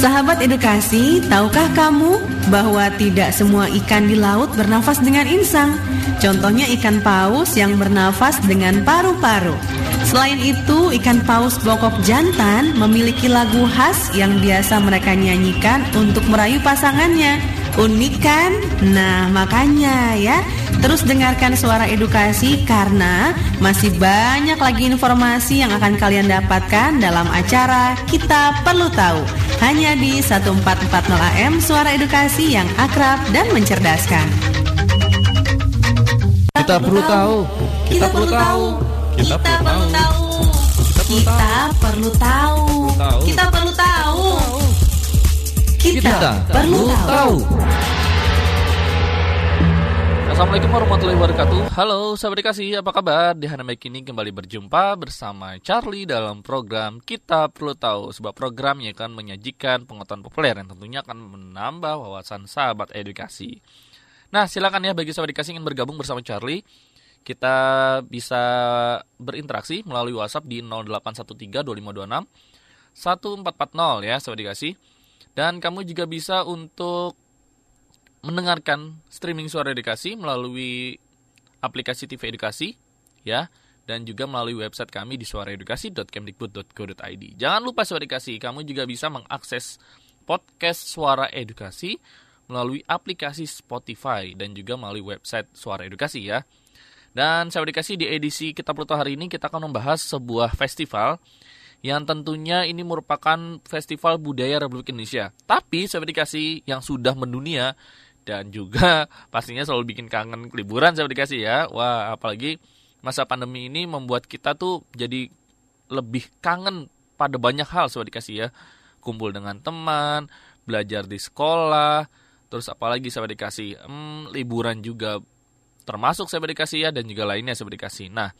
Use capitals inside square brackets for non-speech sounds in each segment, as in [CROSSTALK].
Sahabat edukasi, tahukah kamu bahwa tidak semua ikan di laut bernafas dengan insang? Contohnya ikan paus yang bernafas dengan paru-paru. Selain itu, ikan paus bokok jantan memiliki lagu khas yang biasa mereka nyanyikan untuk merayu pasangannya. Unik kan? Nah, makanya ya, terus dengarkan suara edukasi karena masih banyak lagi informasi yang akan kalian dapatkan dalam acara Kita Perlu Tahu. Hanya di 1440 AM Suara Edukasi yang akrab dan mencerdaskan. Kita perlu tahu. Kita perlu tahu. Kita perlu tahu. Kita perlu tahu. Kita perlu tahu. Kita perlu tahu. Assalamualaikum warahmatullahi wabarakatuh. Halo sahabat dikasih, apa kabar? Di Hana ini kembali berjumpa bersama Charlie dalam program Kita Perlu Tahu. Sebuah program yang akan menyajikan pengetahuan populer yang tentunya akan menambah wawasan sahabat edukasi. Nah silakan ya bagi sahabat dikasih ingin bergabung bersama Charlie Kita bisa berinteraksi melalui WhatsApp di 0813 2526 1440 ya sahabat dikasih. Dan kamu juga bisa untuk mendengarkan streaming suara edukasi melalui aplikasi TV Edukasi ya dan juga melalui website kami di suaraedukasi.kemdikbud.go.id. Jangan lupa suara edukasi, kamu juga bisa mengakses podcast Suara Edukasi melalui aplikasi Spotify dan juga melalui website Suara Edukasi ya. Dan Suara Edukasi di edisi kita perlu hari ini kita akan membahas sebuah festival yang tentunya ini merupakan festival budaya Republik Indonesia. Tapi Suara Edukasi yang sudah mendunia dan juga [LAUGHS] pastinya selalu bikin kangen liburan saya dikasih ya. Wah, apalagi masa pandemi ini membuat kita tuh jadi lebih kangen pada banyak hal saya dikasih ya. Kumpul dengan teman, belajar di sekolah, terus apalagi saya dikasih hmm, liburan juga termasuk saya dikasih ya dan juga lainnya saya dikasih. Nah,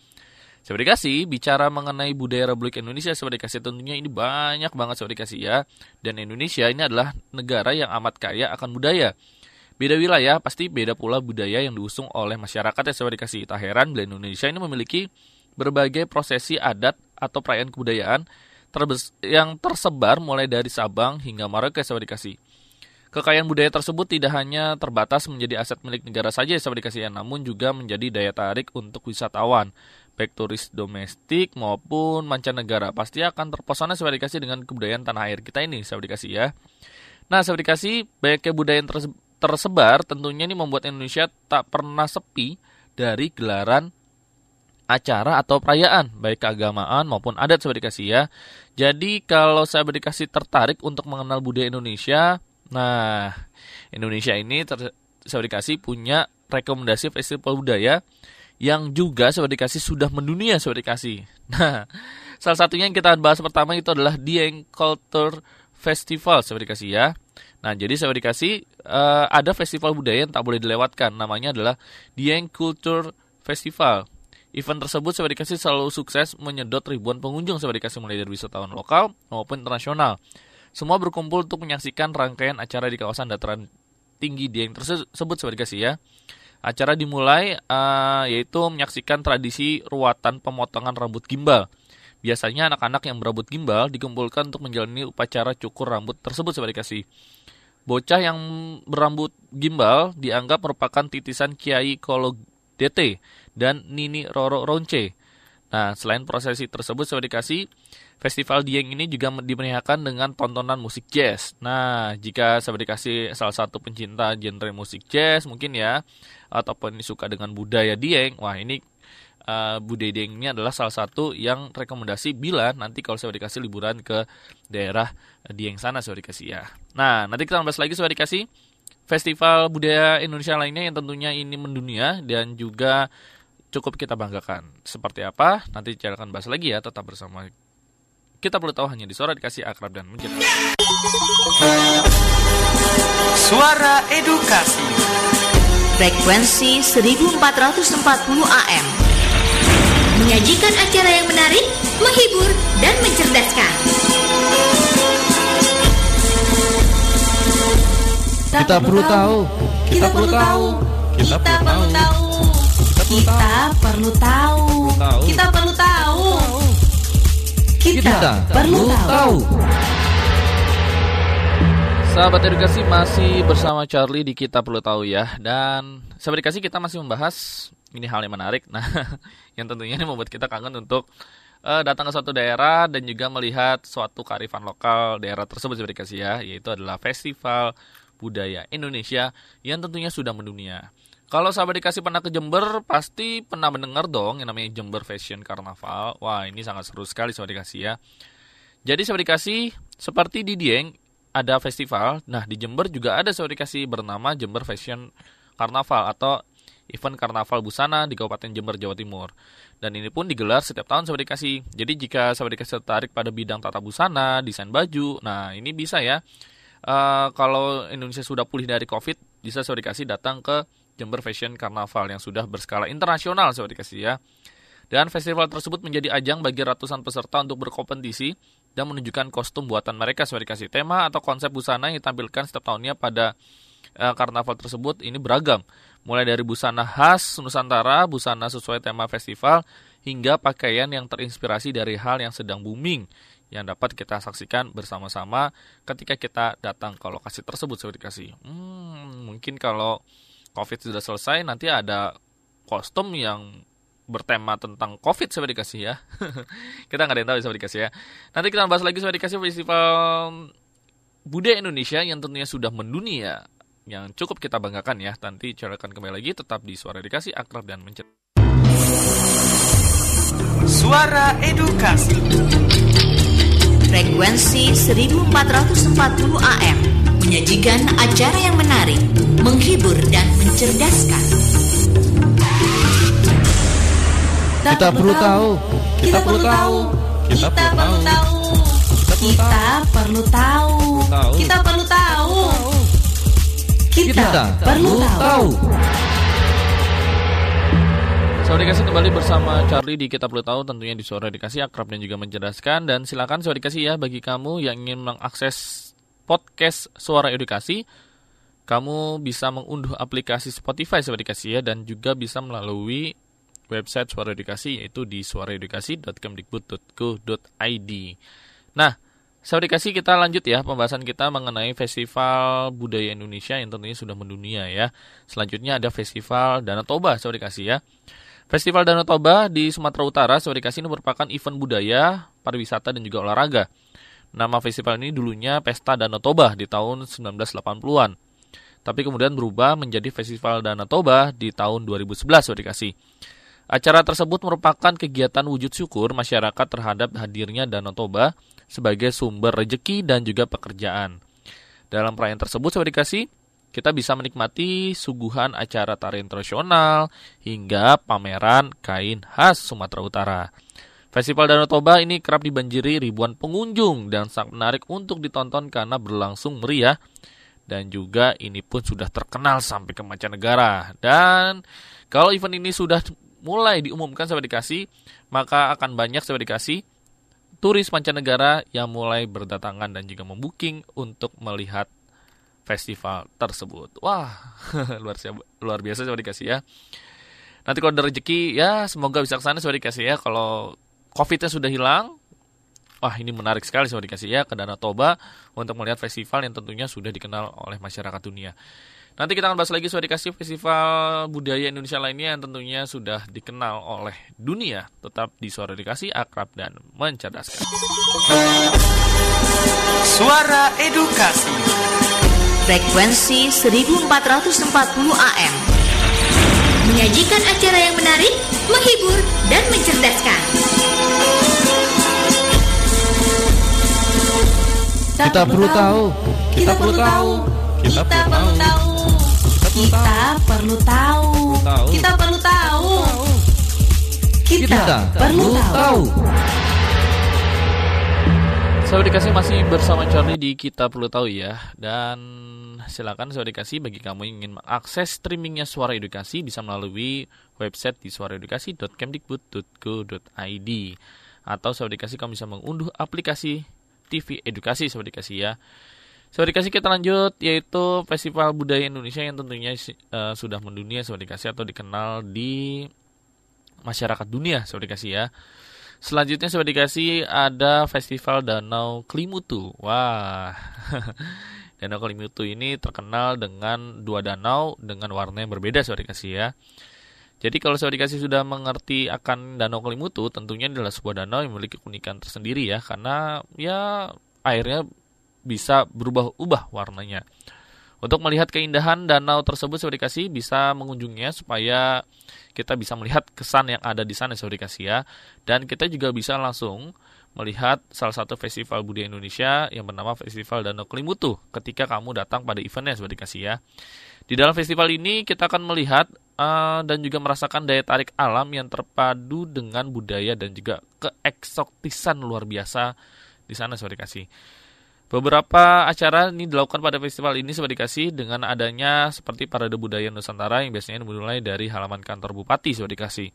saya dikasih bicara mengenai budaya Republik Indonesia saya dikasih tentunya ini banyak banget saya dikasih ya. Dan Indonesia ini adalah negara yang amat kaya akan budaya. Beda wilayah, pasti beda pula budaya yang diusung oleh masyarakat yang saya dikasih. Tak heran bila Indonesia ini memiliki berbagai prosesi adat atau perayaan kebudayaan yang tersebar mulai dari Sabang hingga Merauke saya dikasih. Kekayaan budaya tersebut tidak hanya terbatas menjadi aset milik negara saja ya dikasih, namun juga menjadi daya tarik untuk wisatawan, baik turis domestik maupun mancanegara. Pasti akan terpesona saya dikasih dengan kebudayaan tanah air kita ini saya dikasih ya. Nah, saya dikasih banyak kebudayaan tersebut tersebar tentunya ini membuat Indonesia tak pernah sepi dari gelaran acara atau perayaan baik keagamaan maupun adat saya dikasih ya. Jadi kalau saya dikasih tertarik untuk mengenal budaya Indonesia, nah Indonesia ini ter, saya dikasih punya rekomendasi festival budaya yang juga saya dikasih sudah mendunia saya dikasih. [LAUGHS] Nah, salah satunya yang kita bahas pertama itu adalah Dieng Culture Festival saya dikasih ya. Nah, jadi saya dikasih uh, ada festival budaya yang tak boleh dilewatkan. Namanya adalah Dieng Culture Festival. Event tersebut saya dikasih selalu sukses menyedot ribuan pengunjung saya dikasih mulai dari wisatawan lokal maupun internasional. Semua berkumpul untuk menyaksikan rangkaian acara di kawasan dataran tinggi Dieng tersebut saya dikasih ya. Acara dimulai uh, yaitu menyaksikan tradisi ruatan pemotongan rambut gimbal. Biasanya anak-anak yang berambut gimbal dikumpulkan untuk menjalani upacara cukur rambut tersebut saya dikasih. Bocah yang berambut gimbal dianggap merupakan titisan Kiai Kolo DT dan Nini Roro Ronce. Nah, selain prosesi tersebut saya dikasih, Festival Dieng ini juga dimeriahkan dengan tontonan musik jazz. Nah, jika saya dikasih salah satu pencinta genre musik jazz mungkin ya, ataupun suka dengan budaya Dieng, wah ini uh, budaya Dieng ini adalah salah satu yang rekomendasi bila nanti kalau saya dikasih liburan ke daerah Dieng sana saya dikasih ya. Nah, nanti kita bahas lagi saya dikasih festival budaya Indonesia lainnya yang tentunya ini mendunia dan juga cukup kita banggakan. Seperti apa? Nanti kita akan bahas lagi ya, tetap bersama kita perlu tahu hanya di suara dikasih akrab dan menjadi. Suara edukasi. Frekuensi 1440 AM menyajikan acara yang menarik, menghibur, dan mencerdaskan. Kita perlu tahu. Kita perlu tahu. Kita perlu tahu. Kita perlu tahu. Kita perlu tahu. Kita perlu tahu. Sahabat edukasi masih bersama Charlie di kita perlu tahu ya dan sahabat edukasi kita masih membahas ini hal yang menarik nah [LAUGHS] yang tentunya ini membuat kita kangen untuk uh, datang ke suatu daerah dan juga melihat suatu kearifan lokal daerah tersebut sahabat edukasi ya yaitu adalah festival budaya Indonesia yang tentunya sudah mendunia. Kalau sahabat dikasih pernah ke Jember, pasti pernah mendengar dong yang namanya Jember Fashion Carnaval. Wah, ini sangat seru sekali sahabat dikasih ya. Jadi sahabat dikasih, seperti di Dieng, ada festival. Nah, di Jember juga ada sahabat dikasih bernama Jember Fashion Carnaval atau event karnaval busana di Kabupaten Jember, Jawa Timur. Dan ini pun digelar setiap tahun sahabat dikasih. Jadi jika sahabat dikasih tertarik pada bidang tata busana, desain baju, nah ini bisa ya. Uh, kalau Indonesia sudah pulih dari COVID, bisa sahabat dikasih datang ke Jember Fashion Carnaval yang sudah berskala internasional saya dikasih ya. Dan festival tersebut menjadi ajang bagi ratusan peserta untuk berkompetisi dan menunjukkan kostum buatan mereka sesuai dikasih tema atau konsep busana yang ditampilkan setiap tahunnya pada uh, karnaval tersebut ini beragam. Mulai dari busana khas Nusantara, busana sesuai tema festival, hingga pakaian yang terinspirasi dari hal yang sedang booming yang dapat kita saksikan bersama-sama ketika kita datang ke lokasi tersebut saya dikasih. Hmm, mungkin kalau COVID sudah selesai, nanti ada kostum yang bertema tentang COVID saya dikasih ya. [LAUGHS] kita nggak ada yang tahu saya dikasih ya. Nanti kita bahas lagi saya dikasih festival budaya Indonesia yang tentunya sudah mendunia yang cukup kita banggakan ya. Nanti akan kembali lagi tetap di Suara Edukasi Akrab dan Mencet. Suara Edukasi Frekuensi 1440 AM menyajikan acara yang menarik, menghibur dan mencerdaskan. Kita perlu tahu. Kita perlu tahu. Kita perlu tahu. Kita perlu tahu. Kita perlu tahu. Kita perlu tahu. Saudara dikasih kembali bersama Charlie di Kita Perlu Tahu tentunya di Suara Dikasih akrab dan juga mencerdaskan dan silakan Saudara dikasih ya bagi kamu yang ingin mengakses podcast Suara Edukasi, kamu bisa mengunduh aplikasi Spotify Suara Edukasi ya dan juga bisa melalui website Suara Edukasi yaitu di suaraedukasi.kemdikbud.go.id. Nah, Saudara Edukasi kita lanjut ya pembahasan kita mengenai Festival Budaya Indonesia yang tentunya sudah mendunia ya. Selanjutnya ada Festival Danau Toba Saudara Edukasi ya. Festival Danau Toba di Sumatera Utara Saudara Edukasi ini merupakan event budaya, pariwisata dan juga olahraga Nama festival ini dulunya Pesta Danau Toba di tahun 1980-an. Tapi kemudian berubah menjadi Festival Danau Toba di tahun 2011, dikasih. Acara tersebut merupakan kegiatan wujud syukur masyarakat terhadap hadirnya Danau Toba sebagai sumber rejeki dan juga pekerjaan. Dalam perayaan tersebut, saya dikasih, kita bisa menikmati suguhan acara tari tradisional hingga pameran kain khas Sumatera Utara. Festival Danau Toba ini kerap dibanjiri ribuan pengunjung dan sangat menarik untuk ditonton karena berlangsung meriah dan juga ini pun sudah terkenal sampai ke mancanegara. Dan kalau event ini sudah mulai diumumkan sampai dikasih, maka akan banyak sampai dikasih turis mancanegara yang mulai berdatangan dan juga membooking untuk melihat festival tersebut. Wah, [LAUGHS] luar biasa, luar biasa sampai dikasih ya. Nanti kalau ada rezeki ya semoga bisa ke sana sampai dikasih ya. Kalau COVID-nya sudah hilang, wah ini menarik sekali sobat dikasih ya ke Danau Toba untuk melihat festival yang tentunya sudah dikenal oleh masyarakat dunia. Nanti kita akan bahas lagi sobat dikasih festival budaya Indonesia lainnya yang tentunya sudah dikenal oleh dunia. Tetap di Suara Dikasih, akrab dan mencerdaskan. Suara Edukasi Frekuensi 1440 AM Menyajikan acara yang menarik, menghibur, dan mencerdaskan. Kita perlu tahu. Kita perlu tahu. Kita perlu tahu. Kita perlu tahu. Kita perlu tahu. Kita perlu tahu. Sahabat dikasih masih bersama Charlie di Kita Perlu Tahu ya Dan silakan sahabat dikasih bagi kamu yang ingin mengakses streamingnya Suara Edukasi Bisa melalui website di suaraedukasi.kemdikbud.go.id Atau sahabat dikasih kamu bisa mengunduh aplikasi TV Edukasi Sobat Dikasih ya. Sobat Dikasih kita lanjut yaitu Festival Budaya Indonesia yang tentunya uh, sudah mendunia Sobat Dikasih atau dikenal di masyarakat dunia Sobat Dikasih ya. Selanjutnya sudah dikasih ada Festival Danau Kelimutu. Wah, [LAUGHS] Danau Kelimutu ini terkenal dengan dua danau dengan warna yang berbeda sudah dikasih ya. Jadi kalau sudah dikasih sudah mengerti akan Danau Kelimutu, tentunya adalah sebuah danau yang memiliki keunikan tersendiri ya, karena ya airnya bisa berubah-ubah warnanya. Untuk melihat keindahan danau tersebut sudah dikasih bisa mengunjunginya supaya kita bisa melihat kesan yang ada di sana sudah dikasih ya. Dan kita juga bisa langsung melihat salah satu festival budaya Indonesia yang bernama Festival Danau Kelimutu ketika kamu datang pada eventnya sudah dikasih ya. Di dalam festival ini kita akan melihat uh, dan juga merasakan daya tarik alam yang terpadu dengan budaya dan juga keeksotisan luar biasa di sana sudah dikasih. Beberapa acara ini dilakukan pada festival ini seperti dikasih dengan adanya seperti Parade Budaya Nusantara yang biasanya dimulai dari halaman kantor Bupati seperti dikasih.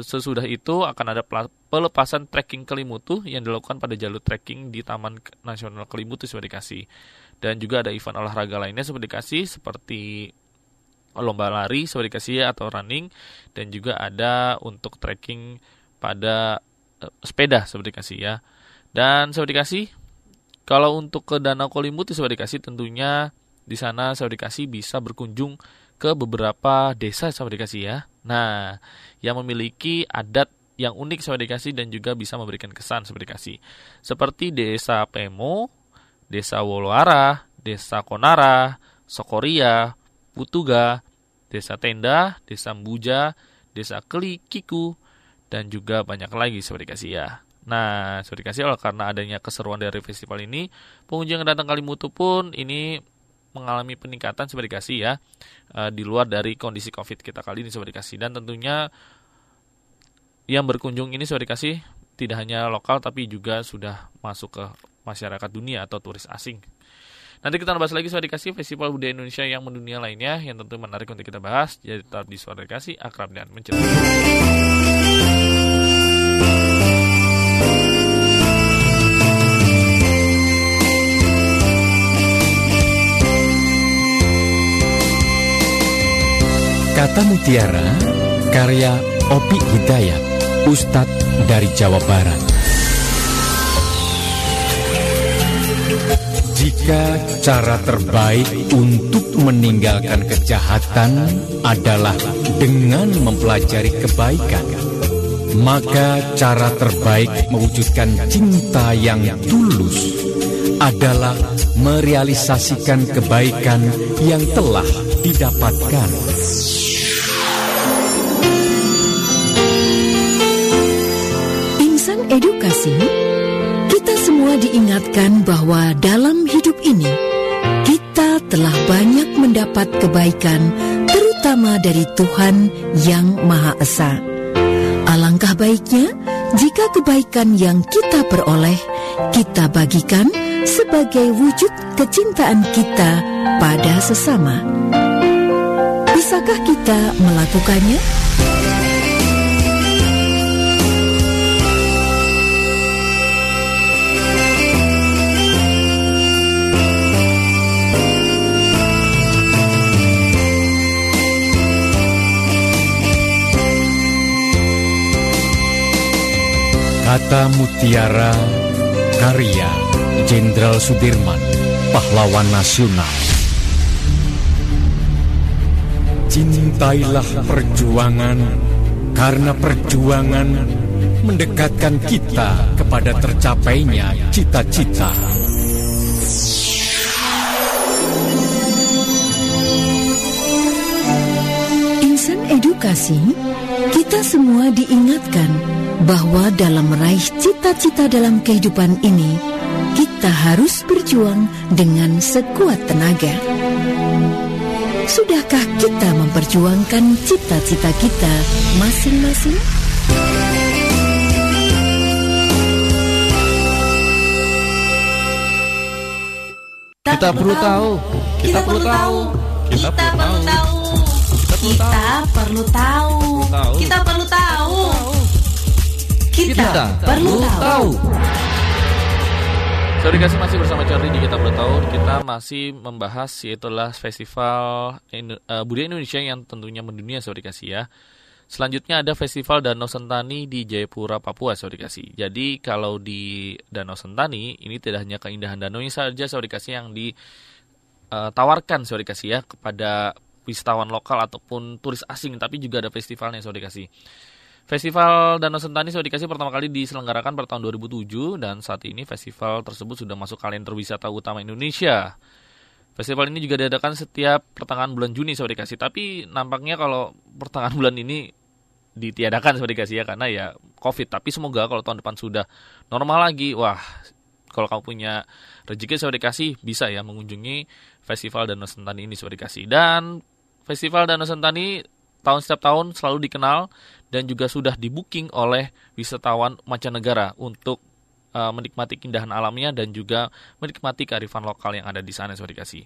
Sesudah itu akan ada pelepasan trekking Kelimutu yang dilakukan pada jalur trekking di Taman Nasional Kelimutu seperti dikasih. Dan juga ada event olahraga lainnya seperti dikasih seperti lomba lari seperti dikasih atau running dan juga ada untuk trekking pada uh, sepeda seperti dikasih ya. Dan seperti dikasih kalau untuk ke Danau Kolimutu saya dikasih tentunya di sana saya dikasih bisa berkunjung ke beberapa desa saya dikasih ya. Nah, yang memiliki adat yang unik saya dikasih dan juga bisa memberikan kesan seperti dikasih. Seperti Desa Pemo, Desa Woloara, Desa Konara, Sokoria, Putuga, Desa Tenda, Desa Mbuja, Desa Keli, Kiku, dan juga banyak lagi seperti dikasih ya. Nah, sudah dikasih oleh karena adanya keseruan dari festival ini, pengunjung yang datang Kalimutu pun ini mengalami peningkatan seperti dikasih ya uh, di luar dari kondisi COVID kita kali ini seperti dikasih dan tentunya yang berkunjung ini sudah dikasih tidak hanya lokal tapi juga sudah masuk ke masyarakat dunia atau turis asing. Nanti kita bahas lagi sudah dikasih festival budaya Indonesia yang mendunia lainnya yang tentu menarik untuk kita bahas. Jadi tetap di suara dikasih akrab dan menceritakan. Kata Mutiara, karya Opi Hidayat, Ustadz dari Jawa Barat. Jika cara terbaik untuk meninggalkan kejahatan adalah dengan mempelajari kebaikan, maka cara terbaik mewujudkan cinta yang tulus adalah merealisasikan kebaikan yang telah didapatkan. edukasi, kita semua diingatkan bahwa dalam hidup ini kita telah banyak mendapat kebaikan, terutama dari Tuhan yang Maha Esa. Alangkah baiknya jika kebaikan yang kita peroleh kita bagikan sebagai wujud kecintaan kita pada sesama. Bisakah kita melakukannya? Kata Mutiara Karya Jenderal Sudirman Pahlawan Nasional Cintailah perjuangan Karena perjuangan Mendekatkan kita kepada tercapainya cita-cita Insan edukasi Kita semua diingatkan bahwa dalam meraih cita-cita dalam kehidupan ini, kita harus berjuang dengan sekuat tenaga. Sudahkah kita memperjuangkan cita-cita kita masing-masing? Kita perlu tahu. Kita perlu tahu. Kita perlu tahu. Kita perlu tahu. Kita perlu tahu. Kita, Kita perlu tahu. Sorry kasih masih bersama Charlie di Kita Perlu Tahu. Kita masih membahas yaitulah festival eh, budaya Indonesia yang tentunya mendunia sorry kasih ya. Selanjutnya ada Festival Danau Sentani di Jayapura, Papua, saudara dikasih. Jadi kalau di Danau Sentani, ini tidak hanya keindahan danau ini saja, saudara dikasih yang ditawarkan, saudara dikasih ya, kepada wisatawan lokal ataupun turis asing, tapi juga ada festivalnya, saudara dikasih. Festival Danau Sentani saudara dikasih pertama kali diselenggarakan pada tahun 2007 dan saat ini festival tersebut sudah masuk kalender wisata utama Indonesia. Festival ini juga diadakan setiap pertengahan bulan Juni saudara dikasih, tapi nampaknya kalau pertengahan bulan ini ditiadakan seperti dikasih ya karena ya covid. Tapi semoga kalau tahun depan sudah normal lagi wah kalau kamu punya rezeki saya dikasih bisa ya mengunjungi festival Danau Sentani ini saya dikasih. Dan festival Danau Sentani tahun setiap tahun selalu dikenal dan juga sudah di booking oleh wisatawan mancanegara untuk uh, menikmati keindahan alamnya dan juga menikmati kearifan lokal yang ada di sana saya dikasih.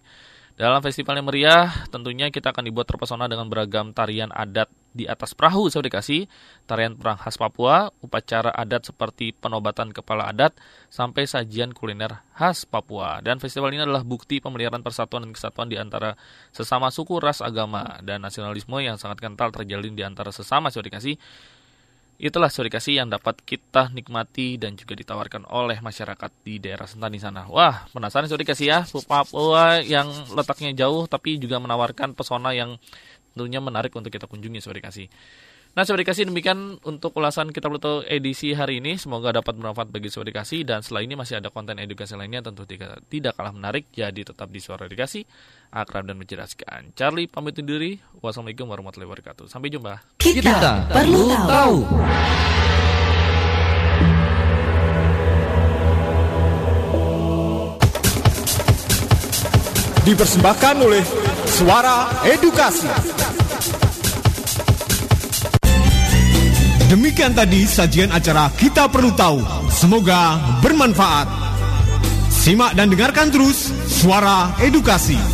Dalam festival yang meriah, tentunya kita akan dibuat terpesona dengan beragam tarian adat di atas perahu, saya dikasih, tarian perang khas Papua, upacara adat seperti penobatan kepala adat, sampai sajian kuliner khas Papua. Dan festival ini adalah bukti pemeliharaan persatuan dan kesatuan di antara sesama suku, ras, agama, dan nasionalisme yang sangat kental terjalin di antara sesama, saya dikasih, Itulah kasih yang dapat kita nikmati dan juga ditawarkan oleh masyarakat di daerah Sentani sana. Wah, penasaran kasih ya, Papua yang letaknya jauh tapi juga menawarkan pesona yang tentunya menarik untuk kita kunjungi kasih. Nah, Sobat Dikasih demikian untuk ulasan kita Pluto edisi hari ini. Semoga dapat bermanfaat bagi Sobat Dikasih dan setelah ini masih ada konten edukasi lainnya tentu tidak, tidak kalah menarik. Jadi tetap di Suara Dikasih, akrab dan menceraskan. Charlie pamit undur diri. Wassalamualaikum warahmatullahi wabarakatuh. Sampai jumpa. Kita, kita perlu tahu. Dipersembahkan oleh Suara Edukasi. Demikian tadi sajian acara Kita Perlu Tahu. Semoga bermanfaat. Simak dan dengarkan terus Suara Edukasi.